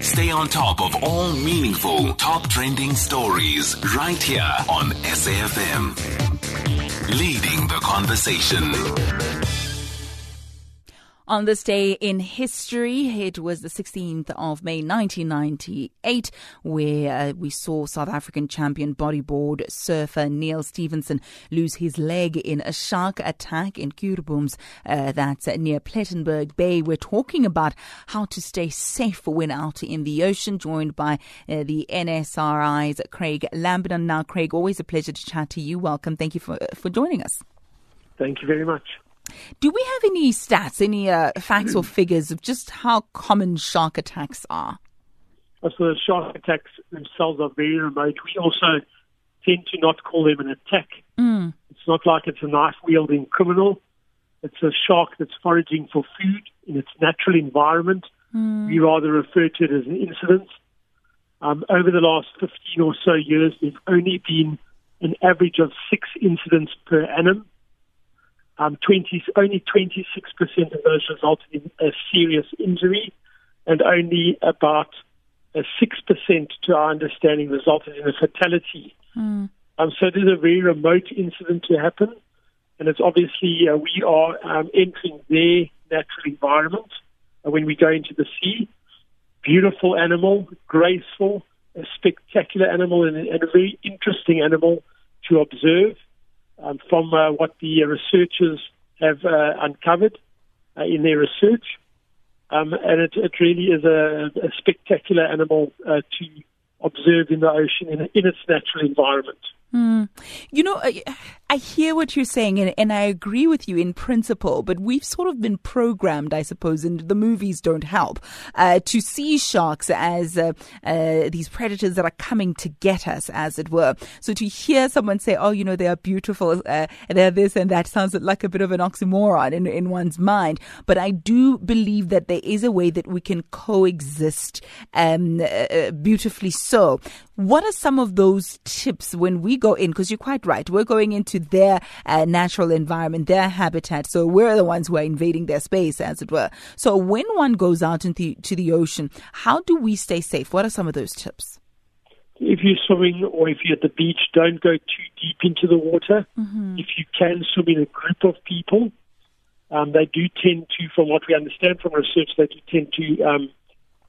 Stay on top of all meaningful, top trending stories right here on SAFM. Leading the conversation. On this day in history, it was the 16th of May 1998, where uh, we saw South African champion bodyboard surfer Neal Stephenson lose his leg in a shark attack in Keurbooms, uh, that's near Plettenberg Bay. We're talking about how to stay safe when out in the ocean, joined by uh, the NSRI's Craig Lambinon. Now, Craig, always a pleasure to chat to you. Welcome. Thank you for, for joining us. Thank you very much. Do we have any stats, any uh, facts or figures of just how common shark attacks are? So the shark attacks themselves are very remote. We also tend to not call them an attack. Mm. It's not like it's a knife wielding criminal. It's a shark that's foraging for food in its natural environment. Mm. We rather refer to it as an incident. Um, over the last 15 or so years, there's only been an average of six incidents per annum. Um, 20, only 26% of those resulted in a serious injury, and only about uh, 6%, to our understanding, resulted in a fatality. Mm. Um, so it is a very remote incident to happen, and it's obviously uh, we are um, entering their natural environment uh, when we go into the sea. Beautiful animal, graceful, a spectacular animal, and, and a very interesting animal to observe um, from uh, what the researchers have uh, uncovered uh, in their research. Um, and it, it, really is a, a spectacular animal uh, to observe in the ocean in, in its natural environment. Mm. You know, I, hear what you're saying, and, and, I agree with you in principle, but we've sort of been programmed, I suppose, and the movies don't help, uh, to see sharks as uh, uh, these predators that are coming to get us, as it were. So to hear someone say, oh, you know, they are beautiful, uh, they're this and that, sounds like a bit of an oxymoron in, in one's mind. But I do believe that there is a way that we can coexist um, uh, beautifully so. What are some of those tips when we go in? Because you're quite right. We're going into their uh, natural environment, their habitat. So we're the ones who are invading their space, as it were. So when one goes out into the, the ocean, how do we stay safe? What are some of those tips? If you're swimming or if you're at the beach, don't go too deep into the water. Mm-hmm. If you can swim in a group of people, um, they do tend to, from what we understand from research, they do tend to um,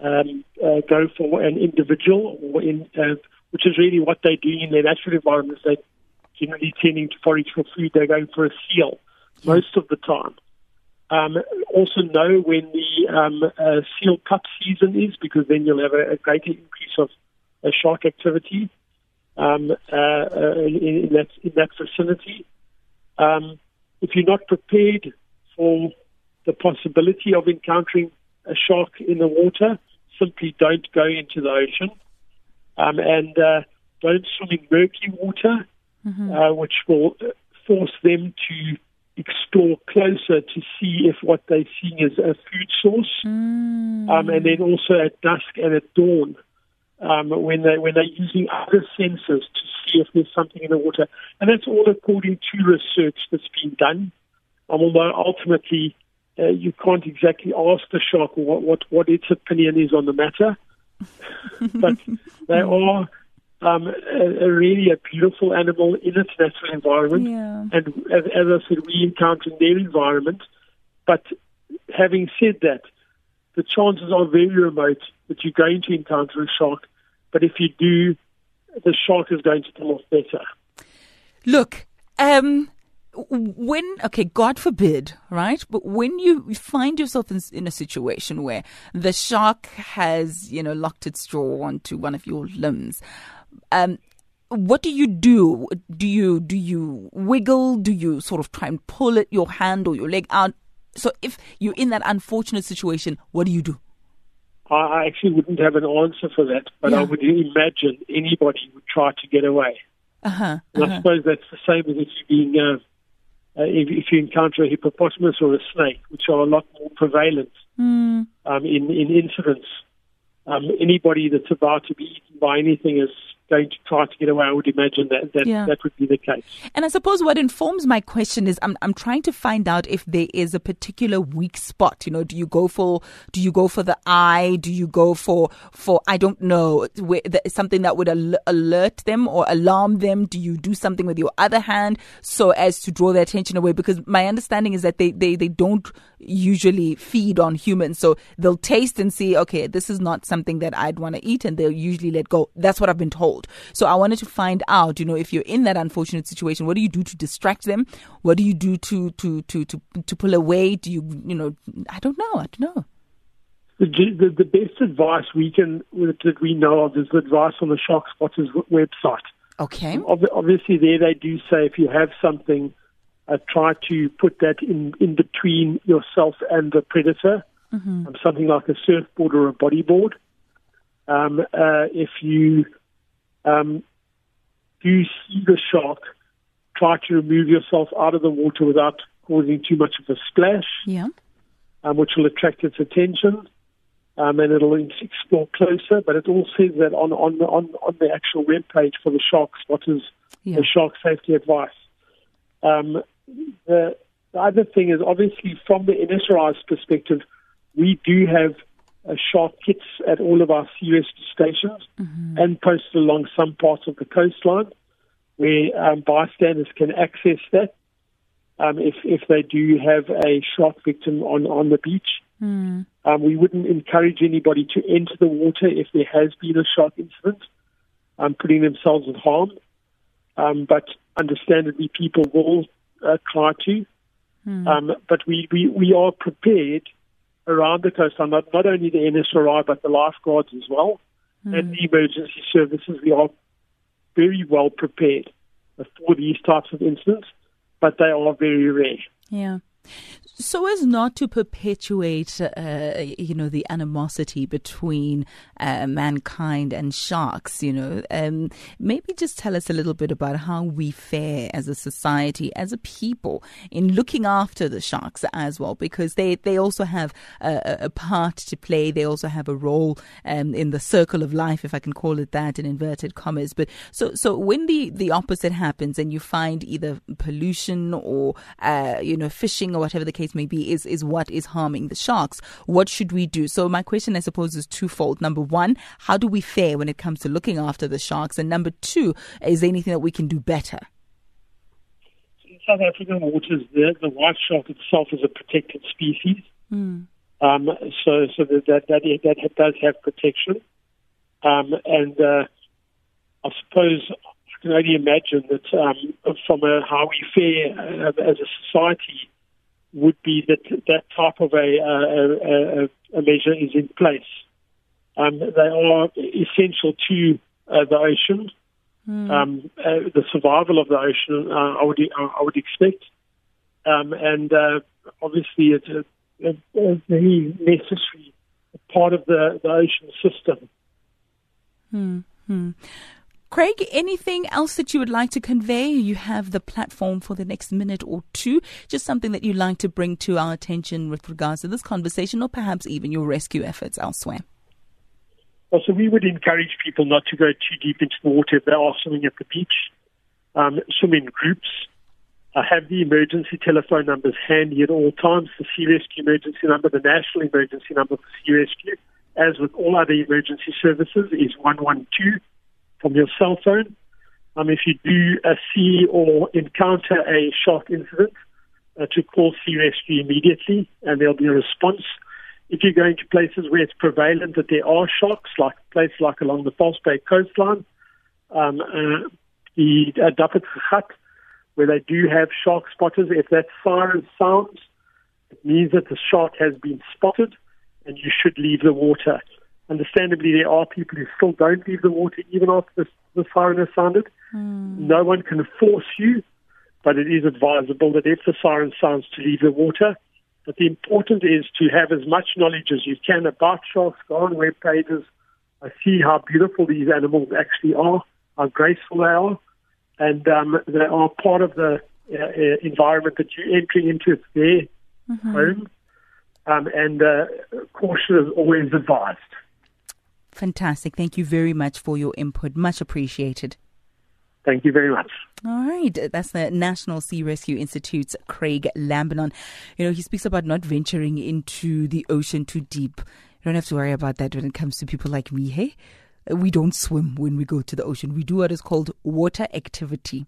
um, uh, go for an individual, or in, uh, which is really what they're doing in their natural environments. They're generally tending to forage for food. They're going for a seal most of the time. Um, also know when the um, uh, seal pup season is, because then you'll have a, a greater increase of uh, shark activity um, uh, uh, in, in, that in that vicinity. Um, if you're not prepared for the possibility of encountering a shark in the water, simply don't go into the ocean. Um, and uh, don't swim in murky water, mm-hmm. uh, which will force them to explore closer to see if what they're seeing is a food source. Mm. Um, and then also at dusk and at dawn, um, when they when they're using other senses to see if there's something in the water, and that's all according to research that's been done. Um, although ultimately uh, you can't exactly ask the shark what, what, what its opinion is on the matter. but they are um, a, a really a beautiful animal in its natural environment. Yeah. And as, as I said, we encounter in their environment. But having said that, the chances are very remote that you're going to encounter a shark. But if you do, the shark is going to come off better. Look, um, when okay god forbid right but when you find yourself in, in, a situation where the shark has you know locked its jaw onto one of your limbs um what do you do do you do you wiggle do you sort of try and pull it your hand or your leg out so if you're in that unfortunate situation what do you do I actually wouldn't have an answer for that, but Yeah. I would imagine anybody would try to get away. uh-huh, And I uh-huh. suppose that's the same as if you being uh, uh, if, if you encounter a hippopotamus or a snake, which are a lot more prevalent Hmm. um, in in incidents. Um, anybody that's about to be eaten by anything is going to try to get away. I would imagine that that, Yeah. that would be the case. And I suppose what informs my question is I'm I'm trying to find out if there is a particular weak spot. You know, do you go for do you go for the eye? Do you go for for I don't know where, the, something that would al- alert them or alarm them? Do you do something with your other hand so as to draw their attention away? Because my understanding is that they they they don't usually feed on humans, so they'll taste and see. Okay, this is not something that I'd want to eat, and they'll usually let go. That's what I've been told. So I wanted to find out, you know, if you're in that unfortunate situation, what do you do to distract them? What do you do to to to to to pull away? Do you you know? I don't know. I don't know. The, the, the best advice we can that we know of is the advice on the Shark Spotters website. Okay. Obviously, there they do say if you have something, uh, try to put that in, in between yourself and the predator, um, something like a surfboard or a bodyboard. Um, uh, if you um, do see the shark, try to remove yourself out of the water without causing too much of a splash Yeah. um, which will attract its attention, um, and it'll explore closer. But it all says that on on the, on, on the actual web page for the shark spotters, Yeah. the shark safety advice. Um, the, the other thing is obviously from the NSRI's perspective, we do have uh, shark kits at all of our sea rescue stations and posted along some parts of the coastline where um, bystanders can access that um, if if they do have a shark victim on on the beach. Um, we wouldn't encourage anybody to enter the water if there has been a shark incident, um, putting themselves at harm. Um, but understandably, people will uh, try to. Um, but we, we, we are prepared around the coastline, not, not only the NSRI, but the lifeguards as well, and the emergency services. We are very well prepared for these types of incidents, but they are very rare. Yeah. So as not to perpetuate, uh, you know, the animosity between uh, mankind and sharks, you know, um, maybe just tell us a little bit about how we fare as a society, as a people, in looking after the sharks as well, because they, they also have a, a part to play. They also have a role um, in the circle of life, if I can call it that, in inverted commas. But so so when the, the opposite happens and you find either pollution or uh, you know fishing or whatever the case may be is is what is harming the sharks. What should we do? So my question, I suppose, is twofold. Number one, how do we fare when it comes to looking after the sharks? And number two, is there anything that we can do better? in South African waters, the, the white shark itself is a protected species. Um, so so that, that, that, that does have protection. Um, and uh, I suppose I can only imagine that um, from a, how we fare uh, as a society would be that that type of a, a, a, a measure is in place. Um, they are essential to uh, the ocean um, uh, the survival of the ocean, uh, I would I would expect, um, and uh, obviously it's a, a, a very necessary part of the, the ocean system. Craig, anything else that you would like to convey? You have the platform for the next minute or two. Just something that you'd like to bring to our attention with regards to this conversation, or perhaps even your rescue efforts elsewhere. Also, we would encourage people not to go too deep into the water if they are swimming at the beach. Um, swim in groups. Uh, have the emergency telephone numbers handy at all times. The Sea Rescue emergency number, the national emergency number for Sea Rescue, as with all other emergency services, is 112 from your cell phone. Um, if you do uh, see or encounter a shark incident, uh, to call Sea Rescue immediately, and there'll be a response. If you're going to places where it's prevalent that there are sharks, like places like along the False Bay coastline, um, uh, the uh, where they do have shark spotters, if that siren sounds, it means that the shark has been spotted and you should leave the water. Understandably, there are people who still don't leave the water even after the, the siren has sounded. No one can force you, but it is advisable that if the siren sounds to leave the water. But the important is to have as much knowledge as you can about sharks. Go on web pages, uh, see how beautiful these animals actually are, how graceful they are, and um, they are part of the uh, uh, environment that you're entering into. It's their home, um, and uh, caution is always advised. Fantastic. Thank you very much for your input. Much appreciated. Thank you very much. All right. That's the National Sea Rescue Institute's Craig Lambinon. You know, he speaks about not venturing into the ocean too deep. You don't have to worry about that when it comes to people like me, hey? We don't swim when we go to the ocean. We do what is called water activity.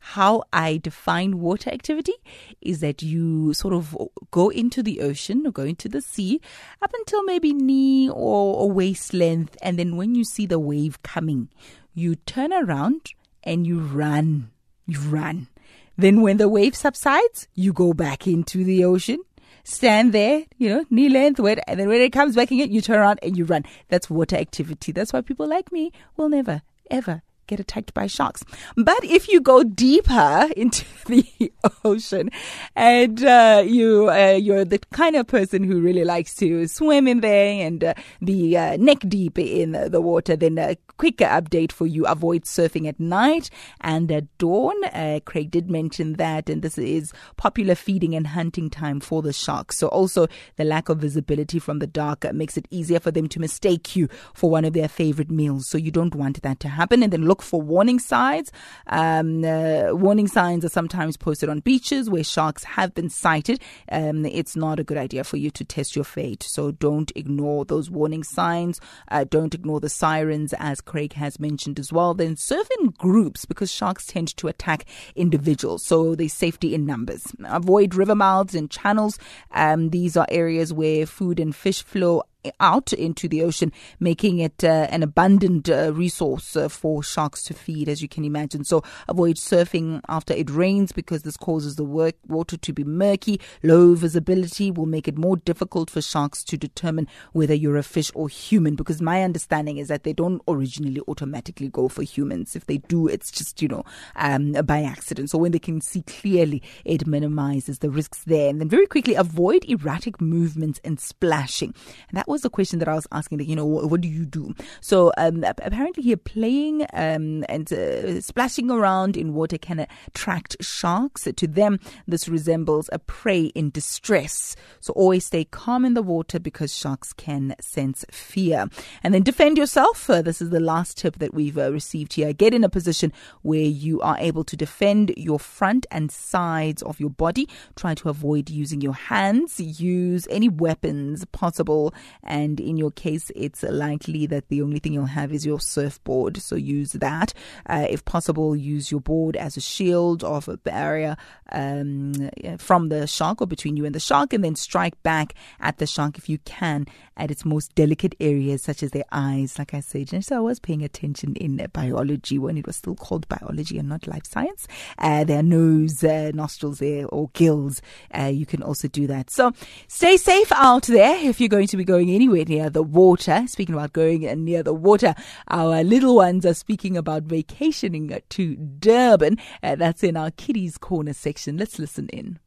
How I define water activity is that you sort of go into the ocean or go into the sea up until maybe knee or, or waist length. And then when you see the wave coming, you turn around and you run. You run. Then when the wave subsides, you go back into the ocean stand there, you know, knee length wet, and then when it comes back again, you turn around and you run. That's water activity. That's why people like me will never, ever get attacked by sharks. But if you go deeper into the ocean and uh, you uh, you're the kind of person who really likes to swim in there and uh, be uh, neck deep in the water, then a quicker update for you: avoid surfing at night and at dawn. Uh, Craig did mention that, and this is popular feeding and hunting time for the sharks. So also the lack of visibility from the dark makes it easier for them to mistake you for one of their favorite meals. So you don't want that to happen. And then look look for warning signs. Um, uh, warning signs are sometimes posted on beaches where sharks have been sighted. Um, it's not a good idea for you to test your fate. So don't ignore those warning signs. Uh, don't ignore the sirens, as Craig has mentioned as well. Then surf in groups because sharks tend to attack individuals. So there's safety in numbers. Avoid river mouths and channels. Um, these are areas where food and fish flow out into the ocean, making it uh, an abundant uh, resource uh, for sharks to feed, as you can imagine. So avoid surfing after it rains because this causes the work, water to be murky. Low visibility will make it more difficult for sharks to determine whether you're a fish or human because my understanding is that they don't originally automatically go for humans. If they do, it's just, you know, um, by accident. So when they can see clearly, it minimizes the risks there. And then very quickly, avoid erratic movements and splashing. And that was the question that I was asking. That you know, what, what do you do? So um, apparently, here playing um, and uh, splashing around in water can attract sharks. To them, this resembles a prey in distress. So always stay calm in the water because sharks can sense fear. And then defend yourself. Uh, this is the last tip that we've uh, received here. Get in a position where you are able to defend your front and sides of your body. Try to avoid using your hands. Use any weapons possible and in your case, it's likely that the only thing you'll have is your surfboard. So use that. Uh, if possible, use your board as a shield or a barrier um, from the shark or between you and the shark, and then strike back at the shark if you can at its most delicate areas, such as their eyes. Like I said, so I was paying attention in biology when it was still called biology and not life science. Uh, their nose, uh, nostrils there, or gills. Uh, you can also do that. So stay safe out there if you're going to be going anywhere near the water. Speaking about going near the water, our little ones are speaking about vacationing to Durban. Uh, that's in our kiddies corner section. Let's listen in.